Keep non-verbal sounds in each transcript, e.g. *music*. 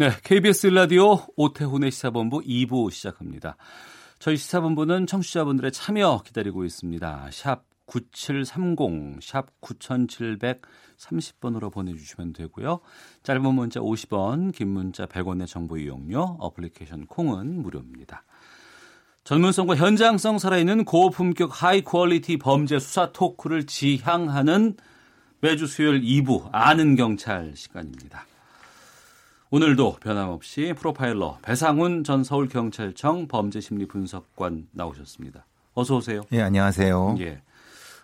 네, KBS 라디오 오태훈의 시사본부 2부 시작합니다. 저희 시사본부는 청취자분들의 참여 기다리고 있습니다. 샵 9730, 샵 9730번으로 보내주시면 되고요. 짧은 문자 50원, 긴 문자 100원의 정보 이용료, 어플리케이션 콩은 무료입니다. 전문성과 현장성 살아있는 고품격 high quality 범죄 수사 talk를 지향하는 매주 수요일 2부 아는 경찰 시간입니다. 오늘도 변함없이 프로파일러 배상훈 전 서울경찰청 범죄심리분석관 나오셨습니다. 어서 오세요. 예, 안녕하세요. 예.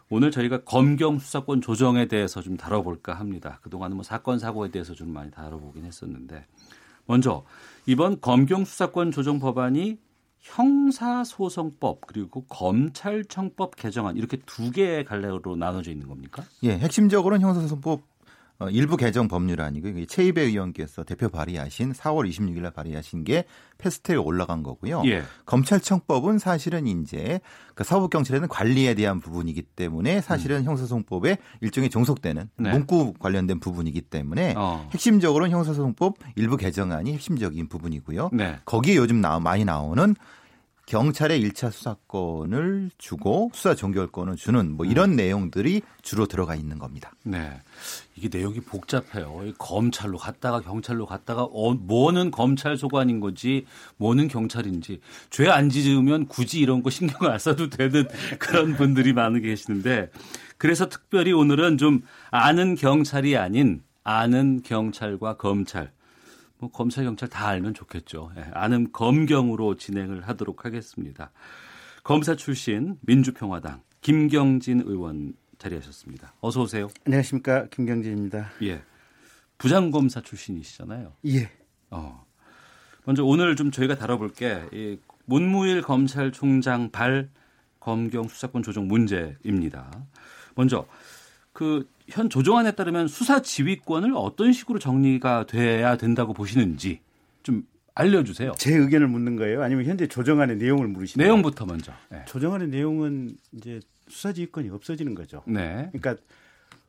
오늘 저희가 검경 수사권 조정에 대해서 좀 다뤄볼까 합니다. 그동안은 뭐 사건 사고에 대해서 좀 많이 다뤄보긴 했었는데 먼저 이번 검경 수사권 조정 법안이 형사소송법 그리고 검찰청법 개정안 이렇게 두 개의 갈래로 나눠져 있는 겁니까? 예, 핵심적으로는 형사소송법 어, 일부 개정 법률안이고 이게 최이배 의원께서 대표 발의하신 4월 26일 날 발의하신 게 패스트에 올라간 거고요. 예. 검찰청법은 사실은 이제 그 사법경찰에는 관리에 대한 부분이기 때문에 사실은 형사소송법에 일종의 종속되는 음. 네. 문구 관련된 부분이기 때문에 어. 핵심적으로는 형사소송법 일부 개정안이 핵심적인 부분이고요. 네. 거기에 요즘 나, 많이 나오는 경찰의 1차 수사권을 주고 수사 종결권을 주는 뭐 이런 음. 내용들이 주로 들어가 있는 겁니다. 네. 이게 내용이 복잡해요. 이 검찰로 갔다가 경찰로 갔다가 어, 뭐는 검찰 소관인 거지 뭐는 경찰인지 죄 안 지으면 굳이 이런 거 신경 안 써도 되는 *laughs* 그런 분들이 많이 계시는데 그래서 특별히 오늘은 좀 아는 경찰이 아닌 아는 경찰과 검찰 뭐 검찰 경찰 다 알면 좋겠죠. 예, 아는 검경으로 진행을 하도록 하겠습니다. 검사 출신 민주평화당 김경진 의원 자리하셨습니다. 어서 오세요. 안녕하십니까 김경진입니다. 예. 부장검사 출신이시잖아요. 예. 어. 먼저 오늘 좀 저희가 다뤄볼 게 이 문무일 검찰총장 발 검경 수사권 조정 문제입니다. 먼저 그 현 조정안에 따르면 수사 지휘권을 어떤 식으로 정리가 돼야 된다고 보시는지 좀 알려주세요. 제 의견을 묻는 거예요? 아니면 현재 조정안의 내용을 물으시는 내용부터 먼저. 네. 조정안의 내용은 이제 수사지휘권이 없어지는 거죠. 네. 그러니까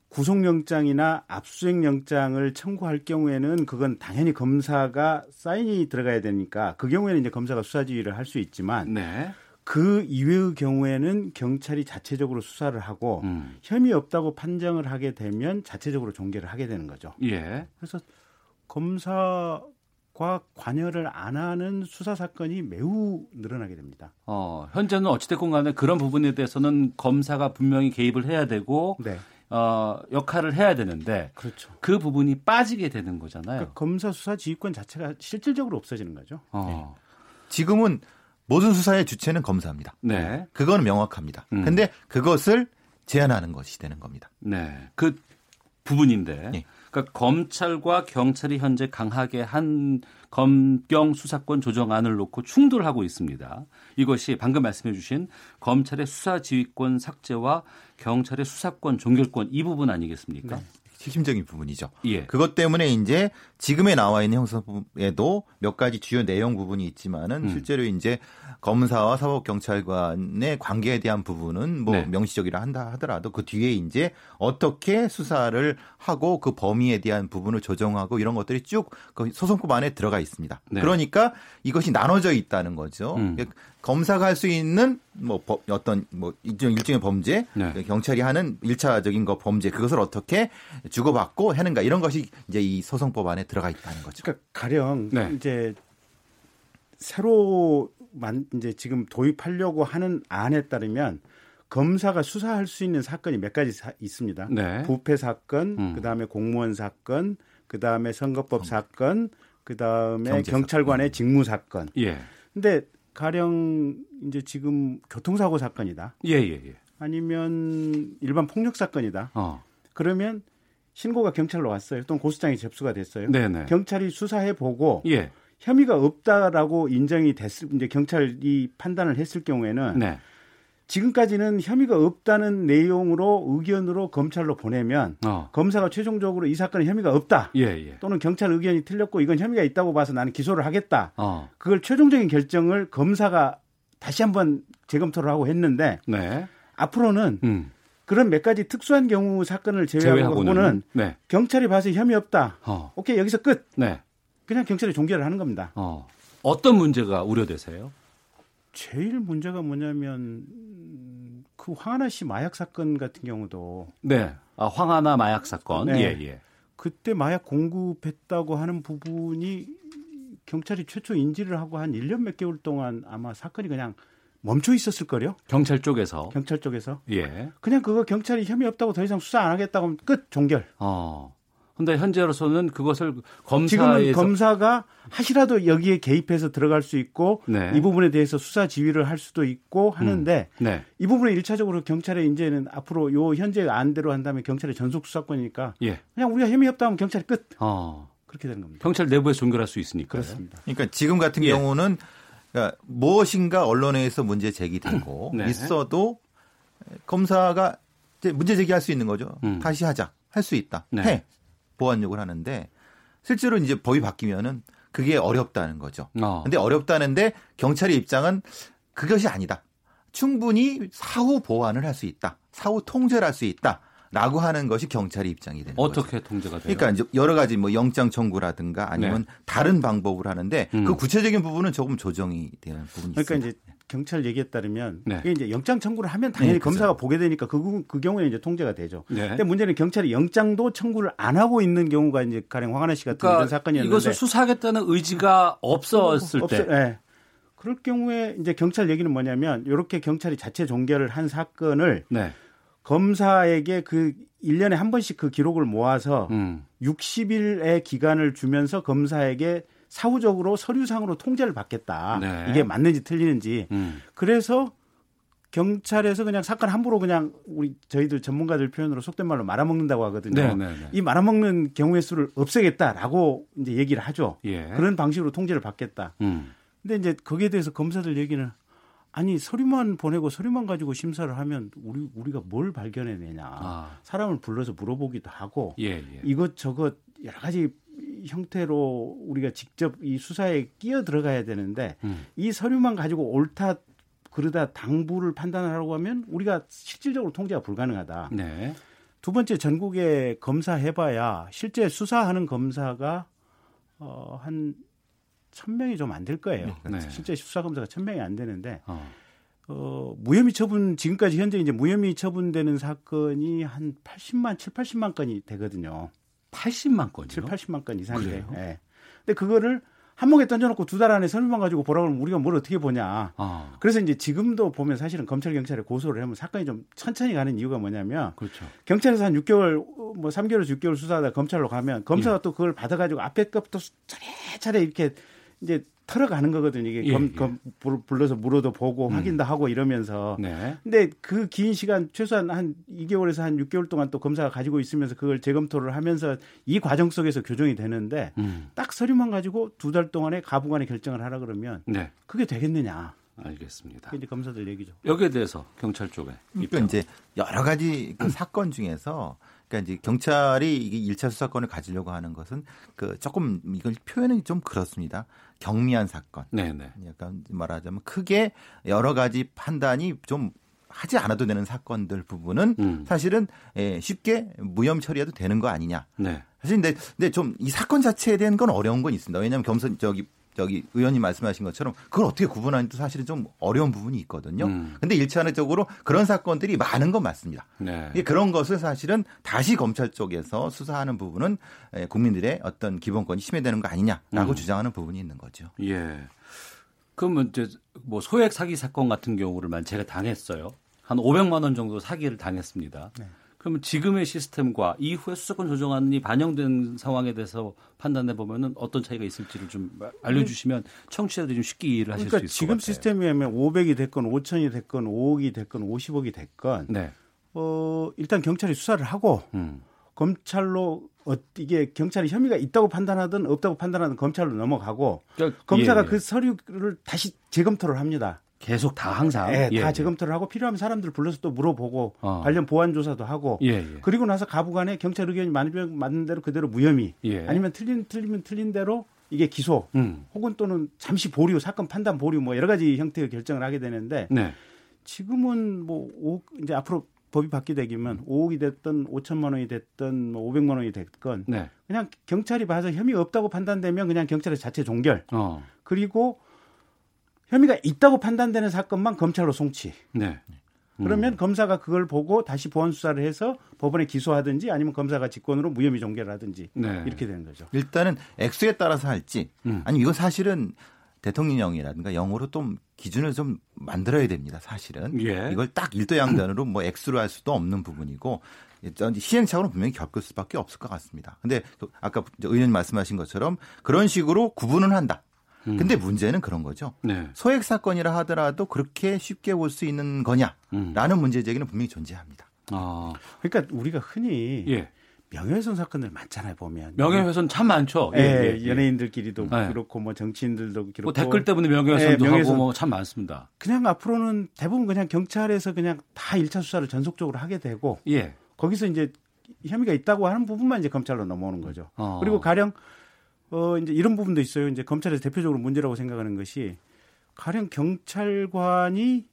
구속영장이나 압수수색영장을 청구할 경우에는 그건 당연히 검사가 사인이 들어가야 되니까 그 경우에는 이제 검사가 수사지휘를 할 수 있지만 네. 그 이외의 경우에는 경찰이 자체적으로 수사를 하고 음. 혐의 없다고 판정을 하게 되면 자체적으로 종결을 하게 되는 거죠. 예. 그래서 검사과 관여를 안 하는 수사 사건이 매우 늘어나게 됩니다. 어, 현재는 어찌됐건 간에 그런 부분에 대해서는 검사가 분명히 개입을 해야 되고 네, 어, 역할을 해야 되는데 그렇죠. 그 부분이 빠지게 되는 거잖아요. 그러니까 검사 수사 지휘권 자체가 실질적으로 없어지는 거죠. 어. 지금은 모든 수사의 주체는 검사입니다. 네. 그거는 명확합니다. 음. 근데 그것을 제한하는 것이 되는 겁니다. 네. 그 부분인데. 예. 그러니까 검찰과 경찰이 현재 강하게 한 검경 수사권 조정안을 놓고 충돌하고 있습니다. 이것이 방금 말씀해 주신 검찰의 수사 지휘권 삭제와 경찰의 수사권 종결권 이 부분 아니겠습니까? 핵심적인 부분이죠. 예. 그것 때문에 이제 지금에 나와 있는 형사법에도 몇 가지 주요 내용 부분이 있지만은 음. 실제로 이제 검사와 사법경찰관의 관계에 대한 부분은 뭐 네. 명시적이라 한다 하더라도 그 뒤에 이제 어떻게 수사를 하고 그 범위에 대한 부분을 조정하고 이런 것들이 쭉그 소송법 안에 들어가 있습니다. 네. 그러니까 이것이 나눠져 있다는 거죠. 음. 검사가 할 수 있는 뭐 법- 어떤 뭐 일종 일종의 범죄, 네. 경찰이 하는 일차적인 거 범죄 그것을 어떻게 주고받고 하는가 이런 것이 이제 이 소송법 안에 들어가 있다는 거죠. 그러니까 가령 네. 이제 새로 만 이제 지금 도입하려고 하는 안에 따르면 검사가 수사할 수 있는 사건이 몇 가지 사- 있습니다. 네. 부패 사건, 음. 그다음에 공무원 사건, 그다음에 선거법 사건, 그다음에 경찰관의 직무 사건. 예. 근데 가령 이제 지금 교통사고 사건이다. 예, 예, 예. 아니면 일반 폭력 사건이다. 어. 그러면 신고가 경찰로 왔어요. 또는 고소장이 접수가 됐어요. 네네. 경찰이 수사해 보고 예. 혐의가 없다라고 인정이 됐을 이제 경찰이 판단을 했을 경우에는 네. 지금까지는 혐의가 없다는 내용으로 의견으로 검찰로 보내면 어. 검사가 최종적으로 이 사건에 혐의가 없다 예, 예. 또는 경찰 의견이 틀렸고 이건 혐의가 있다고 봐서 나는 기소를 하겠다. 어. 그걸 최종적인 결정을 검사가 다시 한번 재검토를 하고 했는데 네. 앞으로는 음. 그런 몇 가지 특수한 경우 사건을 제외하고는 제외하고는 네. 경찰이 봐서 혐의 없다. 어. 오케이 여기서 끝. 네. 그냥 경찰이 종결을 하는 겁니다. 어. 어떤 문제가 우려되세요? 제일 문제가 뭐냐면 음, 그 황하나 씨 마약 사건 같은 경우도 네. 아, 황하나 마약 사건. 네. 예, 예. 그때 마약 공급했다고 하는 부분이 경찰이 최초 인지를 하고 한 1년 몇 개월 동안 아마 사건이 그냥 멈춰 있었을 거요. 경찰 쪽에서. 경찰 쪽에서 예. 그냥 그거 경찰이 혐의 없다고 더 이상 수사 안 하겠다고 하면 끝 종결. 어. 근데 현재로서는 그것을 검사에서 지금은 검사가 하시라도 여기에 개입해서 들어갈 수 있고 네. 이 부분에 대해서 수사 지휘를 할 수도 있고 하는데 네. 이 부분에 일차적으로 경찰의 이제는 앞으로 요 현재 안대로 한다면 경찰의 전속 수사권이니까 예. 그냥 우리가 혐의 없다 하면 경찰이 끝 어. 그렇게 되는 겁니다. 경찰 내부에서 종결할 수 있으니까. 그렇습니다. 그러니까 지금 같은 예. 경우는 그러니까 무엇인가 언론에서 문제 제기되고 네. 있어도 검사가 문제 제기할 수 있는 거죠. 음. 다시 하자. 할 수 있다. 네. 해. 보완 요구를 하는데 실제로 이제 법이 바뀌면은 그게 어렵다는 거죠. 어. 근데 어렵다는데 경찰의 입장은 그것이 아니다. 충분히 사후 보완을 할 수 있다. 사후 통제를 할 수 있다. 라고 하는 것이 경찰의 입장이 되는 거죠. 어떻게 통제가 돼요? 그러니까 이제 여러 가지 뭐 영장 청구라든가 아니면 다른 방법을 하는데 네. 음. 그 구체적인 부분은 조금 조정이 되는 부분이 그러니까 있습니다. 이제 경찰 얘기에 따르면 네. 그게 이제 영장 청구를 하면 당연히 네, 그죠. 검사가 보게 되니까 그, 부- 그 경우에 이제 통제가 되죠. 네. 근데 문제는 경찰이 영장도 청구를 안 하고 있는 경우가 이제 가령 황하나 씨 같은 이런 그러니까 사건이었는데 이것을 수사하겠다는 의지가 없었을 없- 때. 예. 그럴 경우에 이제 경찰 얘기는 뭐냐면 이렇게 경찰이 자체 종결을 한 사건을 네. 검사에게 그 1년에 한 번씩 그 기록을 모아서 음. 60일의 기간을 주면서 검사에게 사후적으로 서류상으로 통제를 받겠다. 네. 이게 맞는지 틀리는지. 음. 그래서 경찰에서 그냥 사건 함부로 그냥 우리 저희들 전문가들 표현으로 속된 말로 말아먹는다고 하거든요. 네, 네, 네. 이 말아먹는 경우의 수를 없애겠다라고 이제 얘기를 하죠. 예. 그런 방식으로 통제를 받겠다. 음. 근데 이제 거기에 대해서 검사들 얘기는 아니 서류만 보내고 서류만 가지고 심사를 하면 우리 우리가 뭘 발견해내냐. 아. 사람을 불러서 물어보기도 하고 예, 예. 이것 저것 여러 가지 형태로 우리가 직접 이 수사에 끼어 들어가야 되는데 음. 이 서류만 가지고 옳다 그러다 당부를 판단하라고 하면 우리가 실질적으로 통제가 불가능하다. 네. 두 번째 전국에 검사 해봐야 실제 수사하는 검사가 어, 한 천 명이 좀 안 될 거예요. 네. 실제 수사 검사가 천 명이 안 되는데 어. 어, 무혐의 처분 지금까지 현재 이제 무혐의 처분되는 사건이 한 80만 7, 80만 건이 되거든요. 80만 건이요? 7, 80만 건. 그래요? 예. 근데 그거를 한 목에 던져놓고 두 달 안에 서류만 가지고 보라고 하면 우리가 뭘 어떻게 보냐. 아. 그래서 이제 지금도 보면 사실은 검찰 경찰에 고소를 하면 사건이 좀 천천히 가는 이유가 뭐냐면 그렇죠. 경찰에서 한 6개월 뭐 3개월에서 6개월 수사하다 검찰로 가면 검사가 또 그걸 받아가지고 앞에 것부터 차례차례 이렇게 이제 털어가는 거거든요. 이게 예, 검, 예. 검 불- 불러서 물어도 보고 음. 확인도 하고 이러면서 네. 근데 그 긴 시간 최소한 한 2개월에서 한 6개월 동안 또 검사가 가지고 있으면서 그걸 재검토를 하면서 이 과정 속에서 교정이 되는데 음. 딱 서류만 가지고 두 달 동안에 가부간의 결정을 하라 그러면 네. 그게 되겠느냐. 알겠습니다. 이제 검사들 얘기죠. 여기에 대해서 경찰 쪽에 그러니까. 이제 여러 가지 그 사건 중에서 그러니까 이제 경찰이 이게 1차 수사권을 가지려고 하는 것은 그 조금 이걸 표현이 좀 그렇습니다. 경미한 사건. 네, 네. 약간 말하자면 크게 여러 가지 판단이 좀 하지 않아도 되는 사건들 부분은 음. 사실은 예, 쉽게 무혐 처리해도 되는 거 아니냐. 네. 사실 근데, 근데 좀 이 사건 자체에 대한 건 어려운 건 있습니다. 왜냐하면 겸손 저기 저기 의원님 말씀하신 것처럼 그걸 어떻게 구분하는지도 사실은 좀 어려운 부분이 있거든요. 음. 근데 일차적으로 그런 사건들이 많은 건 맞습니다. 네. 예, 그런 것을 사실은 다시 검찰 쪽에서 수사하는 부분은 예, 국민들의 어떤 기본권이 침해되는 거 아니냐라고 음. 주장하는 부분이 있는 거죠. 예. 그러면 이제 뭐 소액 사기 사건 같은 경우를 만 제가 당했어요. 한 500만 원 정도 사기를 당했습니다. 네. 그러면 지금의 시스템과 이후에 수사권 조정안이 반영된 상황에 대해서 판단해 보면은 어떤 차이가 있을지를 좀 알려주시면 청취자들이 좀 쉽게 이해를 하실 그러니까 수 있을 지금 것 같아요. 시스템이면 500이 됐건 5천이 됐건 5억이 됐건 50억이 됐건 네. 어, 일단 경찰이 수사를 하고 음. 검찰로 어, 이게 경찰이 혐의가 있다고 판단하든 없다고 판단하든 검찰로 넘어가고 그러니까, 검사가 예, 예. 그 서류를 다시 재검토를 합니다. 계속 다 항상 예, 예, 다 예. 재검토를 하고 필요하면 사람들 불러서 또 물어보고 어. 관련 보완 조사도 하고 예, 예. 그리고 나서 가부간에 경찰 의견이 맞는, 맞는 대로 그대로 무혐의 예. 아니면 틀린 틀리면 틀린 대로 이게 기소 음. 혹은 또는 잠시 보류 사건 판단 보류 뭐 여러 가지 형태의 결정을 하게 되는데 네. 지금은 뭐 5억, 이제 앞으로 법이 바뀌게 되면 5억이 됐든 5천만 원이 됐든 뭐 500만 원이 됐건 네. 그냥 경찰이 봐서 혐의 없다고 판단되면 그냥 경찰의 자체 종결 어. 그리고 혐의가 있다고 판단되는 사건만 검찰로 송치. 네. 그러면 검사가 그걸 보고 다시 보완 수사를 해서 법원에 기소하든지 아니면 검사가 직권으로 무혐의 종결을 하든지 네. 이렇게 되는 거죠. 일단은 액수에 따라서 할지 음. 아니 이건 사실은 대통령령이라든가 영어로 좀 기준을 좀 만들어야 됩니다. 사실은 예. 이걸 딱 일도양단으로 뭐 액수로 할 수도 없는 부분이고 시행착오는 분명히 겪을 수밖에 없을 것 같습니다. 근데 그 아까 의원님 말씀하신 것처럼 그런 식으로 구분은 한다. 근데 문제는 그런 거죠. 네. 소액 사건이라 하더라도 그렇게 쉽게 볼 수 있는 거냐라는 문제 제기는 분명히 존재합니다. 아. 그러니까 우리가 흔히 예. 명예훼손 사건들 많잖아요 보면. 명예훼손 참 많죠. 예, 예, 예. 연예인들끼리도 네. 그렇고 뭐 정치인들도 그렇고 뭐 댓글 때문에 명예훼손도 예, 명예훼손. 하고 뭐 참 많습니다. 그냥 앞으로는 대부분 그냥 경찰에서 그냥 다 1차 수사를 전속적으로 하게 되고 예. 거기서 이제 혐의가 있다고 하는 부분만 이제 검찰로 넘어오는 거죠. 어. 그리고 가령 어 이제 이런 부분도 있어요. 이제 검찰에서 대표적으로 문제라고 생각하는 것이 가령 경찰관이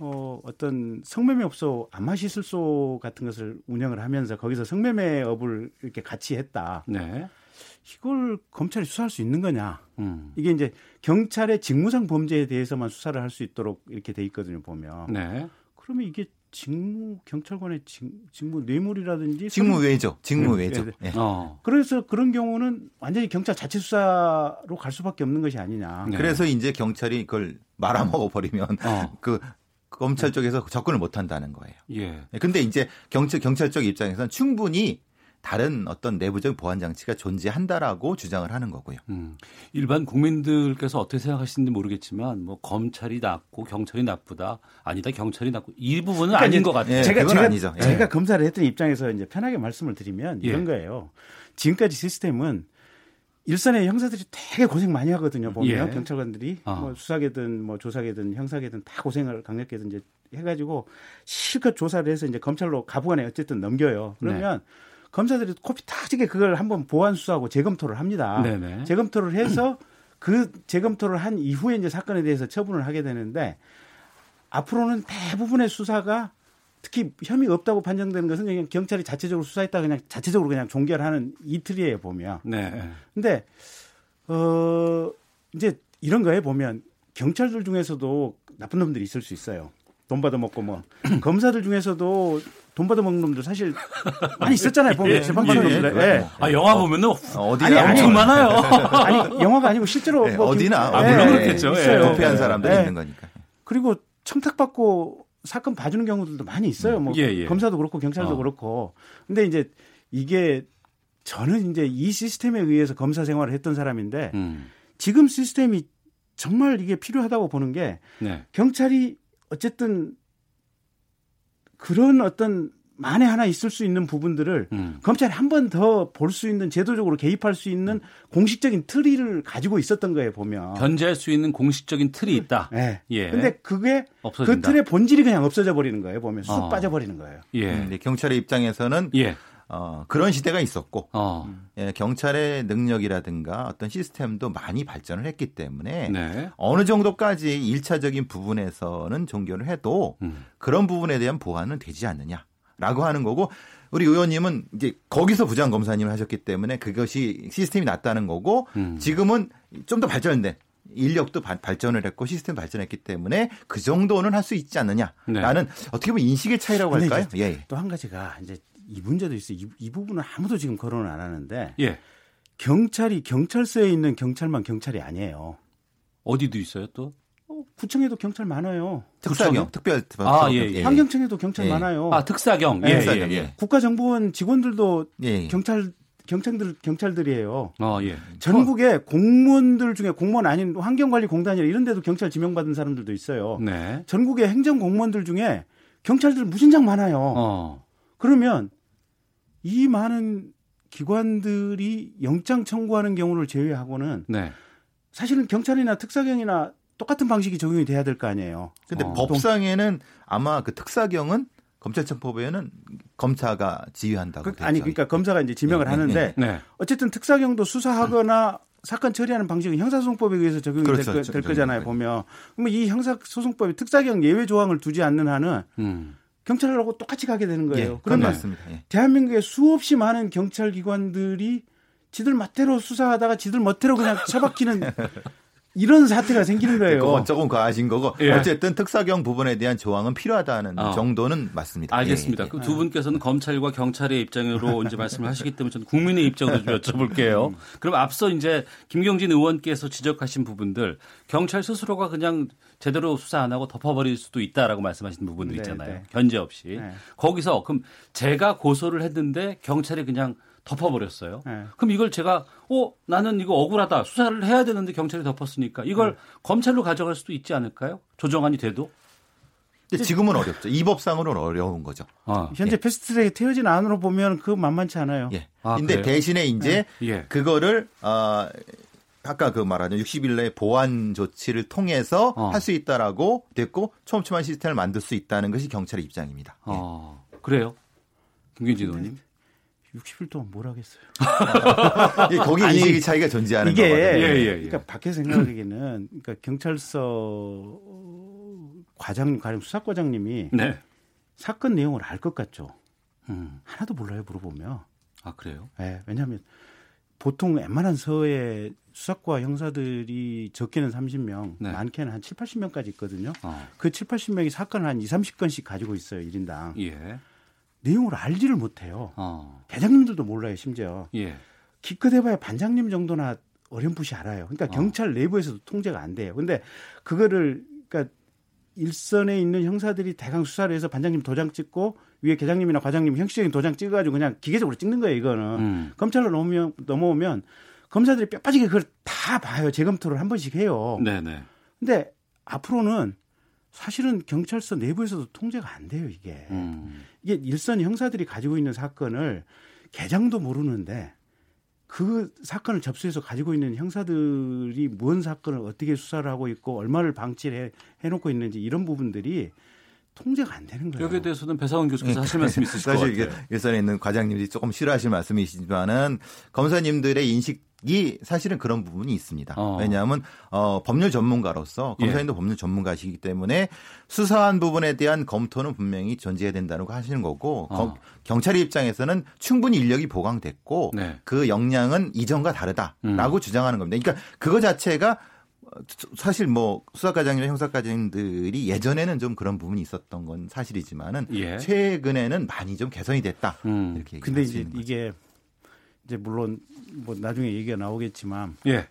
어 어떤 성매매 업소 안마시술소 같은 것을 운영을 하면서 거기서 성매매 업을 이렇게 같이 했다. 네. 이걸 검찰이 수사할 수 있는 거냐? 음. 이게 이제 경찰의 직무상 범죄에 대해서만 수사를 할 수 있도록 이렇게 돼 있거든요. 보면. 네. 그러면 이게 직무 경찰관의 직, 직무 뇌물이라든지 직무 외죠. 직무 네, 외죠. 네, 예. 어. 그래서 그런 경우는 완전히 경찰 자체 수사로 갈 수밖에 없는 것이 아니냐. 네. 그래서 이제 경찰이 그걸 말아먹어 버리면 어. *laughs* 그 검찰 쪽에서 접근을 못 한다는 거예요. 예. 근데 이제 경찰 경찰 쪽 입장에서는 충분히 다른 어떤 내부적 보안 장치가 존재한다라고 주장을 하는 거고요. 음. 일반 국민들께서 어떻게 생각하시는지 모르겠지만 뭐 검찰이 낫고 경찰이 나쁘다 아니다 경찰이 낫고 이 부분은 그러니까 아닌 이제 것 같아요. 예, 제가 아니죠. 예. 제가 검사를 했던 입장에서 이제 편하게 말씀을 드리면 예. 이런 거예요. 지금까지 시스템은 일선의 형사들이 되게 고생 많이 하거든요. 보면 예. 경찰관들이 아. 뭐 수사계든 뭐 조사계든 형사계든 다 고생을 강력계든 이제 해가지고 실컷 조사를 해서 이제 검찰로 가부간에 어쨌든 넘겨요. 그러면 검사들이 코피 타지게 그걸 한번 보완 수사하고 재검토를 합니다. 네네. 재검토를 해서 그 재검토를 한 이후에 이제 사건에 대해서 처분을 하게 되는데 앞으로는 대부분의 수사가 특히 혐의 없다고 판정되는 것은 그냥 경찰이 자체적으로 수사했다 그냥 자체적으로 그냥 종결하는 이틀이에요 보면. 네. 근데 어 이제 이런 거에 보면 경찰들 중에서도 나쁜 놈들이 있을 수 있어요. 돈 받아 먹고 뭐 *clears throat* 검사들 중에서도 돈 받아 먹는 놈들 사실 많이 있었잖아요 보면 예, 재판관 예, 놈들. 예, 예. 아 영화 보면은 어디나 아니, 아니, 엄청 많아요. *laughs* 아니 영화가 아니고 실제로 예, 뭐 어디나 아, 예, 물론 예, 그렇겠죠. 예. 도피한 사람들이 예. 있는 거니까. 그리고 청탁받고 사건 봐주는 경우들도 많이 있어요. 뭐 예, 예. 검사도 그렇고 경찰도 어. 그렇고. 근데 이제 이게 저는 이제 이 시스템에 의해서 검사 생활을 했던 사람인데 음. 지금 시스템이 정말 이게 필요하다고 보는 게 네. 경찰이 어쨌든 그런 어떤 만에 하나 있을 수 있는 부분들을 음. 검찰이 한 번 더 볼 수 있는 제도적으로 개입할 수 있는 공식적인 틀을 가지고 있었던 거예요 보면. 견제할 수 있는 공식적인 틀이 있다. 네. 예. 근데 그게 그 없어진다. 틀의 본질이 그냥 없어져 버리는 거예요. 보면 쑥 어. 빠져 버리는 거예요. 예. 음, 경찰의 입장에서는 예. 어, 그런 시대가 있었고 어. 예, 경찰의 능력이라든가 어떤 시스템도 많이 발전을 했기 때문에 네. 어느 정도까지 일차적인 부분에서는 종결을 해도 음. 그런 부분에 대한 보완은 되지 않느냐라고 하는 거고 우리 의원님은 이제 거기서 부장 검사님을 하셨기 때문에 그것이 시스템이 낫다는 거고 음. 지금은 좀 더 발전된 인력도 발- 발전을 했고 시스템 발전했기 때문에 그 정도는 할 수 있지 않느냐 라는 어떻게 보면 인식의 차이라고 할까요? 예, 예. 또한 가지가 이제 이 문제도 있어요. 이, 이 부분은 아무도 지금 거론을 안 하는데 예. 경찰이 경찰서에 있는 경찰만 경찰이 아니에요. 어디도 있어요 또? 어, 구청에도 경찰 많아요. 특사경, 특별 아, 예, 예. 환경청에도 경찰 예. 많아요. 아 특사경. 예, 네, 예, 특사경, 예. 예. 국가정보원 직원들도 예, 예. 경찰 경찰들 경찰들이에요. 어, 예. 전국에 공무원들 중에 공무원 아닌 환경관리공단이나 이런 데도 경찰 지명받은 사람들도 있어요. 네. 전국의 행정 공무원들 중에 경찰들 무진장 많아요. 어. 그러면 이 많은 기관들이 영장 청구하는 경우를 제외하고는 네. 사실은 경찰이나 특사경이나 똑같은 방식이 적용이 돼야 될 거 아니에요. 근데 어. 법상에는 아마 그 특사경은 검찰청법에는 검사가 지휘한다고 그, 돼 아니. 그러니까 검사가 이제 지명을 네, 하는데 네. 어쨌든 특사경도 수사하거나 사건 처리하는 방식은 형사소송법에 의해서 적용이 그렇죠. 될, 거, 될 적용이 거잖아요. 되죠. 보면 그러면 이 형사소송법이 특사경 예외 조항을 두지 않는 한은 음. 경찰하고 똑같이 가게 되는 예, 거예요. 그건 그러면. 예. 대한민국에 수없이 많은 경찰 기관들이 지들 멋대로 수사하다가 지들 멋대로 그냥 *laughs* 처박히는 이런 사태가 생기는 거예요. 그건 조금 과하신 거고 예. 어쨌든 특사경 부분에 대한 조항은 필요하다는 어. 정도는 맞습니다. 알겠습니다. 예, 예. 그두 분께서는 검찰과 경찰의 입장으로 *laughs* 이제 말씀을 하시기 때문에 저는 국민의 입장으로 좀 여쭤볼게요. 그럼 앞서 이제 김경진 의원께서 지적하신 부분들 경찰 스스로가 그냥 제대로 수사 안 하고 덮어버릴 수도 있다라고 말씀하신 부분들 네, 있잖아요. 네. 견제 없이. 네. 거기서 그럼 제가 고소를 했는데 경찰이 그냥 덮어버렸어요. 네. 그럼 이걸 제가 어 나는 이거 억울하다 수사를 해야 되는데 경찰이 덮었으니까 이걸 네. 검찰로 가져갈 수도 있지 않을까요? 조정안이 돼도. 근데 지금은 어렵죠. 이 법상으로는 어려운 거죠. 아, 현재 패스트트랙 태워진 안으로 보면 그 만만치 않아요. 예. 아, 근데 그래요? 대신에 이제 예. 그거를 어 아까 그 말하는 60일 내에 보완 조치를 통해서 어. 할수 있다라고 됐고 촘촘한 시스템을 만들 수 있다는 것이 경찰의 입장입니다. 예. 어, 그래요? 김경진 의원님. 60일 동안 뭘 하겠어요. *laughs* 예, 거기 아니, 인식의 차이가 존재하는 이게 거거든요. 예, 예, 예. 그러니까 밖에서 생각하기에는 그러니까 경찰서 과장 가령 수사과장님이 네. 사건 내용을 알 것 같죠. 음. 하나도 몰라요 물어보면. 아 그래요? 예, 왜냐하면 보통 웬만한 서에 수사과 형사들이 적게는 30명, 네. 많게는 한 7, 80명까지 있거든요. 어. 그 7, 80명이 사건을 한 2, 30건씩 가지고 있어요, 1인당. 예. 내용을 알지를 못해요. 어. 대장님들도 몰라요, 심지어. 예. 기껏 해봐야 반장님 정도나 어렴풋이 알아요. 그러니까 어. 경찰 내부에서도 통제가 안 돼요. 근데 그거를 그러니까 일선에 있는 형사들이 대강 수사를 해서 반장님 도장 찍고 위에 계장님이나 과장님 형식적인 도장 찍어가지고 그냥 기계적으로 찍는 거예요. 이거는 음. 검찰로 넘으면 넘어오면 검사들이 뼈빠지게 그걸 다 봐요. 재검토를 한 번씩 해요. 네네. 근데 앞으로는 사실은 경찰서 내부에서도 통제가 안 돼요. 이게 음. 이게 일선 형사들이 가지고 있는 사건을 계장도 모르는데 그 사건을 접수해서 가지고 있는 형사들이 뭔 사건을 어떻게 수사를 하고 있고 얼마를 방치를 해, 해놓고 있는지 이런 부분들이 통제가 안 되는 거예요. 여기에 대해서는 배상원 교수께서 하실 말씀 있으실 것 사실 이게 같아요. 일선에 있는 과장님들이 조금 싫어하실 말씀이시지만은 검사님들의 인식 이 사실은 그런 부분이 있습니다. 어. 왜냐하면 어, 법률 전문가로서 예. 검사님도 법률 전문가시기 때문에 수사한 부분에 대한 검토는 분명히 존재해야 된다는 거 하시는 거고 어. 검- 경찰의 입장에서는 충분히 인력이 보강됐고 네. 그 역량은 이전과 다르다라고 음. 주장하는 겁니다. 그러니까 그거 자체가 사실 뭐 수사과장이나 형사과장들이 예전에는 좀 그런 부분이 있었던 건 사실이지만은 예. 최근에는 많이 좀 개선이 됐다 음. 이렇게 근데 얘기할 수 이제. 이게 이제 물론 뭐 나중에 얘기가 나오겠지만 예.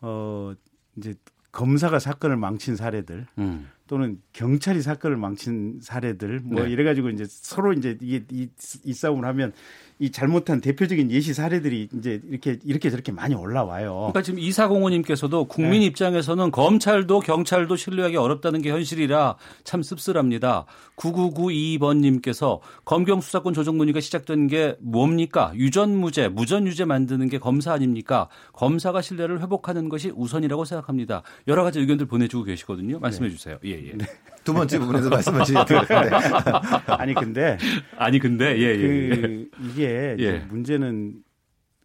어 이제 검사가 사건을 망친 사례들 음. 또는 경찰이 사건을 망친 사례들 뭐 네. 이래 가지고 이제 서로 이제 이게 이, 이 싸움을 하면 이 잘못한 대표적인 예시 사례들이 이제 이렇게 이렇게 저렇게 많이 올라와요. 그러니까 지금 이사공호님께서도 국민 네. 입장에서는 검찰도 경찰도 신뢰하기 어렵다는 게 현실이라 참 씁쓸합니다. 9992번님께서 검경 수사권 조정 논의가 시작된 게 뭡니까? 유전무죄, 무전유죄 만드는 게 검사 아닙니까? 검사가 신뢰를 회복하는 것이 우선이라고 생각합니다. 여러 가지 의견들 보내주고 계시거든요. 말씀해 주세요. 예, 예. 두 번째 부분에서 말씀하시면 될 텐데 *laughs* 아니 근데 아니 근데 예, 예. 예. 그 이게 이제 예. 문제는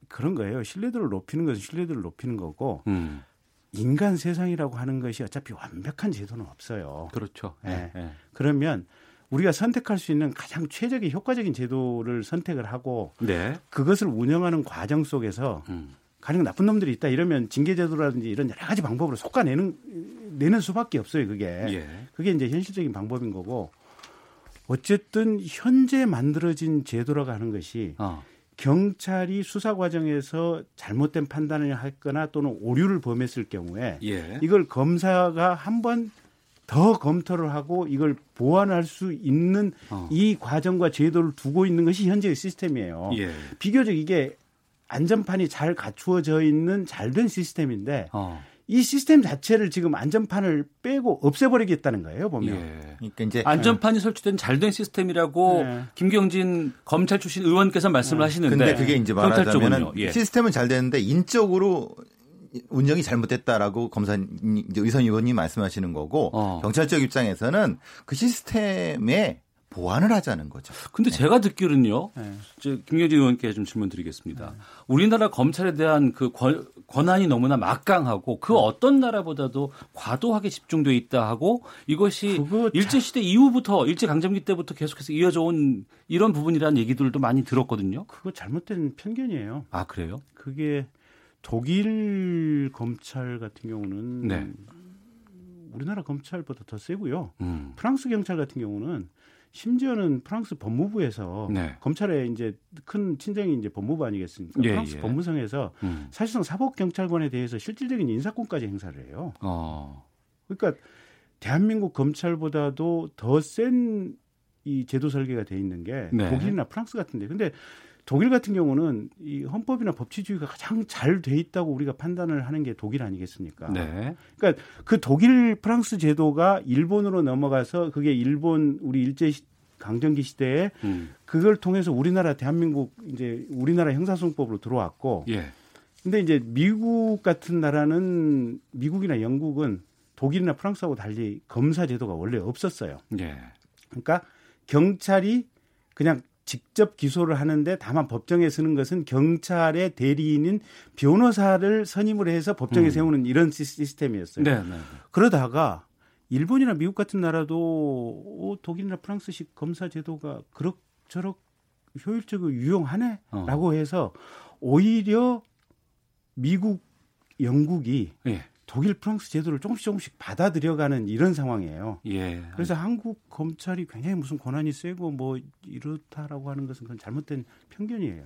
그런 거예요. 신뢰도를 높이는 것은 신뢰도를 높이는 거고 음, 인간 세상이라고 하는 것이 어차피 완벽한 제도는 없어요. 그렇죠. 예. 예. 그러면 우리가 선택할 수 있는 가장 최적의 효과적인 제도를 선택을 하고 네. 그것을 운영하는 과정 속에서 음. 가령 나쁜 놈들이 있다 이러면 징계제도라든지 이런 여러 가지 방법으로 속아내는 내는 수밖에 없어요. 그게 예. 그게 이제 현실적인 방법인 거고 어쨌든 현재 만들어진 제도라고 하는 것이 어. 경찰이 수사 과정에서 잘못된 판단을 했거나 또는 오류를 범했을 경우에 예. 이걸 검사가 한 번 더 검토를 하고 이걸 보완할 수 있는 어. 이 과정과 제도를 두고 있는 것이 현재의 시스템이에요. 예. 비교적 이게 안전판이 잘 갖추어져 있는 잘된 시스템인데 어. 이 시스템 자체를 지금 안전판을 빼고 없애버리겠다는 거예요 보면. 예. 그러니까 이제 안전판이 설치된 잘된 시스템이라고 네. 김경진 검찰 출신 의원께서 말씀을 하시는데 근데 그게 이제 말하자면. 예. 시스템은 잘 되는데 인적으로 운영이 잘못됐다라고 검사 이제 의선 의원님 말씀하시는 거고 어. 경찰 쪽 입장에서는 그 시스템에 보완을 하자는 거죠. 근데 제가 듣기로는요. 네. 저 김경진 의원께 좀 질문 드리겠습니다. 우리나라 검찰에 대한 그 권, 권한이 너무나 막강하고 그 어떤 나라보다도 과도하게 집중돼 있다 하고 이것이 일제 시대 이후부터 일제 강점기 때부터 계속해서 이어져 온 이런 부분이라는 얘기들도 많이 들었거든요. 그거 잘못된 편견이에요. 아 그래요? 그게 독일 검찰 같은 경우는 네. 우리나라 검찰보다 더 세고요. 음. 프랑스 경찰 같은 경우는 심지어는 프랑스 법무부에서 네. 검찰의 이제 큰 친정이 이제 법무부 아니겠습니까? 예, 프랑스 예. 법무성에서 음. 사실상 사법 경찰관에 대해서 실질적인 인사권까지 행사를 해요. 어. 그러니까 대한민국 검찰보다도 더 센 이 제도 설계가 돼 있는 게 네. 독일이나 프랑스 같은데 근데 독일 같은 경우는 이 헌법이나 법치주의가 가장 잘 돼 있다고 우리가 판단을 하는 게 독일 아니겠습니까? 네. 그러니까 그 독일 프랑스 제도가 일본으로 넘어가서 그게 일본 우리 일제 시- 강점기 시대에 음. 그걸 통해서 우리나라 대한민국 이제 우리나라 형사소송법으로 들어왔고 예. 근데 이제 미국 같은 나라는 미국이나 영국은 독일이나 프랑스하고 달리 검사 제도가 원래 없었어요. 예. 그러니까 경찰이 그냥 직접 기소를 하는데 다만 법정에 서는 것은 경찰의 대리인인 변호사를 선임을 해서 법정에 음. 세우는 이런 시- 시스템이었어요. 네. 네. 그러다가 일본이나 미국 같은 나라도 어, 독일이나 프랑스식 검사 제도가 그럭저럭 효율적이고 유용하네라고 해서 오히려 미국, 영국이 예. 독일, 프랑스 제도를 조금씩 조금씩 받아들여가는 이런 상황이에요. 예. 그래서 한국 검찰이 굉장히 무슨 권한이 세고 뭐 이렇다라고 하는 것은 그건 잘못된 편견이에요.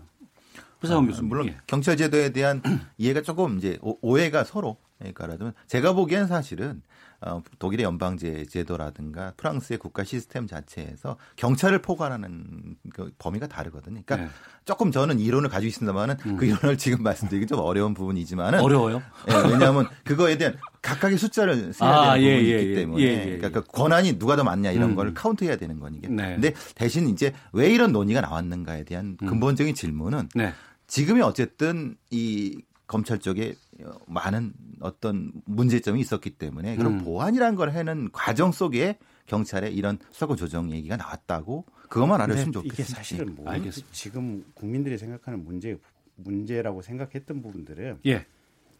부사원 아, 교수님. 물론 예. 경찰 제도에 대한 *clears throat* 이해가 조금 이제 오- 오해가 서로 그러니까라면 제가 보기엔 사실은 어, 독일의 연방제 제도라든가 프랑스의 국가 시스템 자체에서 경찰을 포괄하는 그 범위가 다르거든요. 그러니까 네. 조금 저는 이론을 가지고 있습니다만은 그 이론을 지금 말씀드리기 좀 어려운 부분이지만은 어려워요? 예, 왜냐하면 그거에 대한 각각의 숫자를 써야 아, 되는 예, 부분이 예, 있기 예. 때문에 예. 그러니까 그 권한이 누가 더 많냐 이런 음. 걸 카운트해야 되는 거니까. 네. 근데 대신 이제 왜 이런 논의가 나왔는가에 대한 음. 근본적인 질문은 네. 지금이 어쨌든 이 검찰 쪽에 어, 많은 어떤 문제점이 있었기 때문에 그런 음. 보완이라는 걸 하는 과정 속에 경찰의 이런 수사권 조정 얘기가 나왔다고 그것만 알았으면 좋겠어요. 이게 사실은 뭐 알겠습니다. 지금 국민들이 생각하는 문제 문제라고 생각했던 부분들은 예.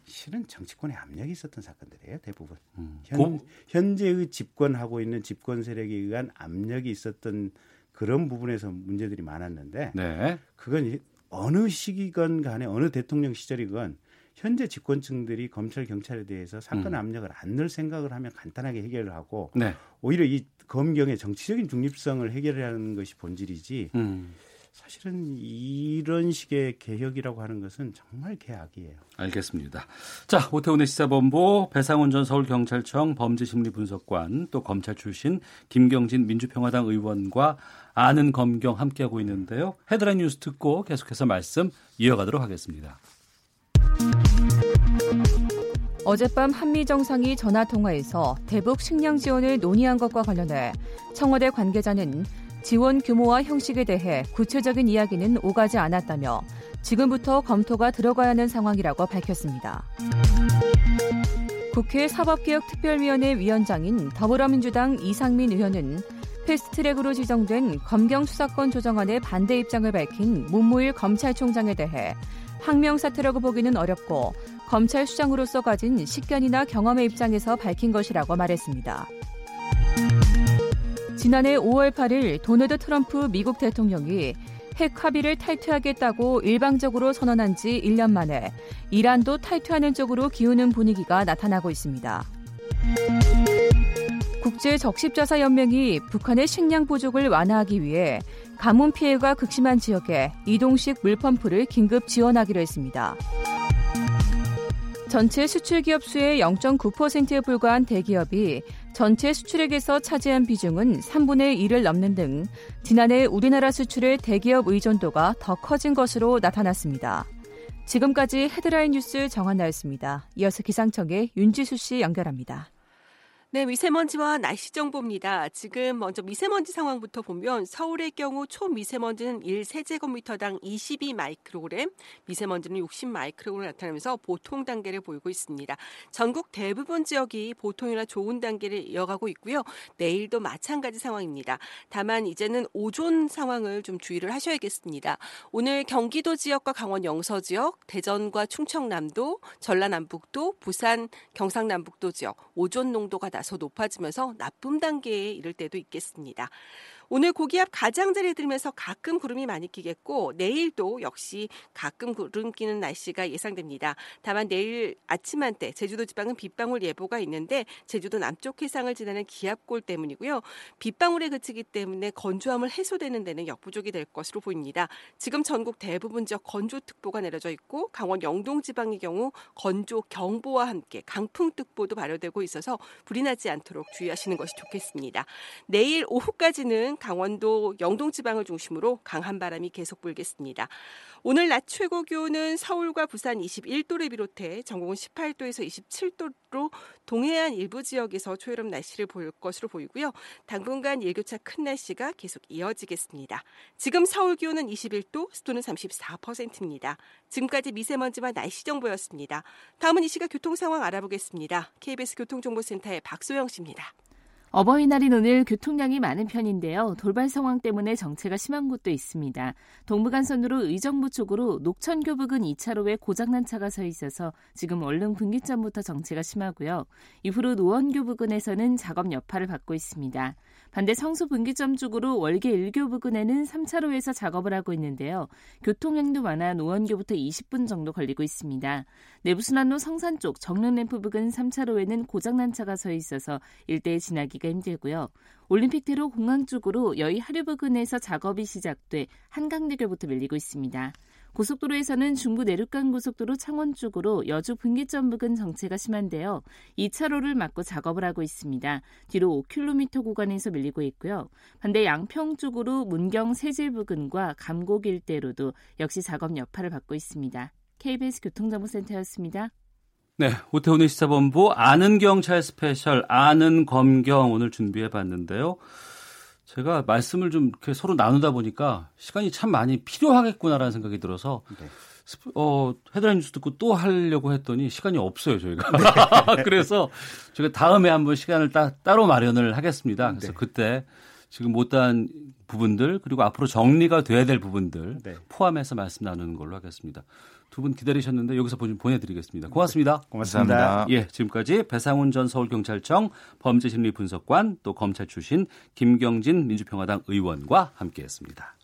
실은 정치권의 압력이 있었던 사건들이에요 대부분. 음. 현, 고- 현재의 집권하고 있는 집권 세력에 의한 압력이 있었던 그런 부분에서 문제들이 많았는데 네. 그건 어느 시기건 간에 어느 대통령 시절이건 현재 집권층들이 검찰 경찰에 대해서 사건 음. 압력을 안 넣을 생각을 하면 간단하게 해결을 하고 네. 오히려 이 검경의 정치적인 중립성을 해결하는 것이 본질이지 음. 사실은 이런 식의 개혁이라고 하는 것은 정말 개악이에요. 알겠습니다. 자, 오태훈의 시사본부 배상훈 전 서울경찰청 범죄심리분석관 또 검찰 출신 김경진 민주평화당 의원과 아는 검경 함께하고 있는데요. 헤드라인 뉴스 듣고 계속해서 말씀 이어가도록 하겠습니다. 어젯밤 한미 정상이 전화 통화에서 대북 식량 지원을 논의한 것과 관련해 청와대 관계자는 지원 규모와 형식에 대해 구체적인 이야기는 오가지 않았다며 지금부터 검토가 들어가야 하는 상황이라고 밝혔습니다. 국회 사법개혁특별위원회 위원장인 더불어민주당 이상민 의원은 패스트트랙으로 지정된 검경 수사권 조정안에 반대 입장을 밝힌 문무일 검찰총장에 대해 항명 사태라고 보기는 어렵고 검찰 수장으로서 가진 식견이나 경험의 입장에서 밝힌 것이라고 말했습니다. 지난해 5월 8일 도널드 트럼프 미국 대통령이 핵 합의를 탈퇴하겠다고 일방적으로 선언한 지 1년 만에 이란도 탈퇴하는 쪽으로 기우는 분위기가 나타나고 있습니다. 국제 적십자사 연맹이 북한의 식량 부족을 완화하기 위해 가뭄 피해가 극심한 지역에 이동식 물펌프를 긴급 지원하기로 했습니다. 전체 수출 기업 수의 0.9%에 불과한 대기업이 전체 수출액에서 차지한 비중은 3분의 1을 넘는 등 지난해 우리나라 수출의 대기업 의존도가 더 커진 것으로 나타났습니다. 지금까지 헤드라인 뉴스 정한나였습니다. 이어서 기상청의 윤지수 씨 연결합니다. 네, 미세먼지와 날씨 정보입니다. 지금 먼저 미세먼지 상황부터 보면 서울의 경우 초미세먼지는 1세제곱미터당 22 마이크로그램, 미세먼지는 60 마이크로그램 나타나면서 보통 단계를 보이고 있습니다. 전국 대부분 지역이 보통이나 좋은 단계를 이어가고 있고요. 내일도 마찬가지 상황입니다. 다만 이제는 오존 상황을 좀 주의를 하셔야겠습니다. 오늘 경기도 지역과 강원 영서 지역, 대전과 충청남도, 전라남북도, 부산, 경상남북도 지역 오존 농도가 다소 높아지면서 나쁨 단계에 이를 때도 있겠습니다. 오늘 고기압 가장자리에 들면서 가끔 구름이 많이 끼겠고 내일도 역시 가끔 구름 끼는 날씨가 예상됩니다. 다만 내일 아침 한때 제주도 지방은 빗방울 예보가 있는데 제주도 남쪽 해상을 지나는 기압골 때문이고요. 빗방울에 그치기 때문에 건조함을 해소되는 데는 역부족이 될 것으로 보입니다. 지금 전국 대부분 지역 건조특보가 내려져 있고 강원 영동 지방의 경우 건조 경보와 함께 강풍특보도 발효되고 있어서 불이 나지 않도록 주의하시는 것이 좋겠습니다. 내일 오후까지는 강원도 영동 지방을 중심으로 강한 바람이 계속 불겠습니다. 오늘 낮 최고 기온은 서울과 부산 21도를 비롯해 전국은 18도에서 27도로 동해안 일부 지역에서 초여름 날씨를 보일 것으로 보이고요. 당분간 일교차 큰 날씨가 계속 이어지겠습니다. 지금 서울 기온은 21도, 습도는 34%입니다. 지금까지 미세먼지와 날씨 정보였습니다. 다음은 이 시각 교통 상황 알아보겠습니다. KBS 교통정보센터의 박소영 씨입니다. 어버이날인 오늘 교통량이 많은 편인데요. 돌발 상황 때문에 정체가 심한 곳도 있습니다. 동부간선으로 의정부 쪽으로 녹천교 부근 2차로에 고장난 차가 서 있어서 지금 얼른 분기점부터 정체가 심하고요. 이후로 노원교 부근에서는 작업 여파를 받고 있습니다. 반대 성수 분기점 쪽으로 월계 1교 부근에는 3차로에서 작업을 하고 있는데요. 교통량도 많아 노원교부터 20분 정도 걸리고 있습니다. 내부순환로 성산 쪽 정릉램프 부근 3차로에는 고장난 차가 서 있어서 일대에 지나기가 힘들고요. 올림픽대로 공항 쪽으로 여의 하류 부근에서 작업이 시작돼 한강대교부터 밀리고 있습니다. 고속도로에서는 중부 내륙간 고속도로 창원 쪽으로 여주 분기점 부근 정체가 심한데요. 2차로를 막고 작업을 하고 있습니다. 뒤로 5km 구간에서 밀리고 있고요. 반대 양평 쪽으로 문경 세질 부근과 감곡 일대로도 역시 작업 여파를 받고 있습니다. KBS 교통정보센터였습니다. 네, 오태훈의 시사본부 아는 경찰 special 아는 검경 오늘 준비해 봤는데요. 제가 말씀을 좀 이렇게 서로 나누다 보니까 시간이 참 많이 필요하겠구나라는 생각이 들어서 네. 어, 헤드라인 뉴스 듣고 또 하려고 했더니 시간이 없어요, 저희가. 네. *laughs* 그래서 제가 다음에 한번 시간을 따, 따로 마련을 하겠습니다. 그래서 네. 그때 지금 못한 부분들 그리고 앞으로 정리가 돼야 될 부분들 네. 포함해서 말씀 나누는 걸로 하겠습니다. 두 분 기다리셨는데 여기서 보내드리겠습니다. 고맙습니다. 네. 고맙습니다. 예, 지금까지 배상훈 전 서울경찰청 범죄심리분석관 또 검찰 출신 김경진 민주평화당 의원과 함께했습니다.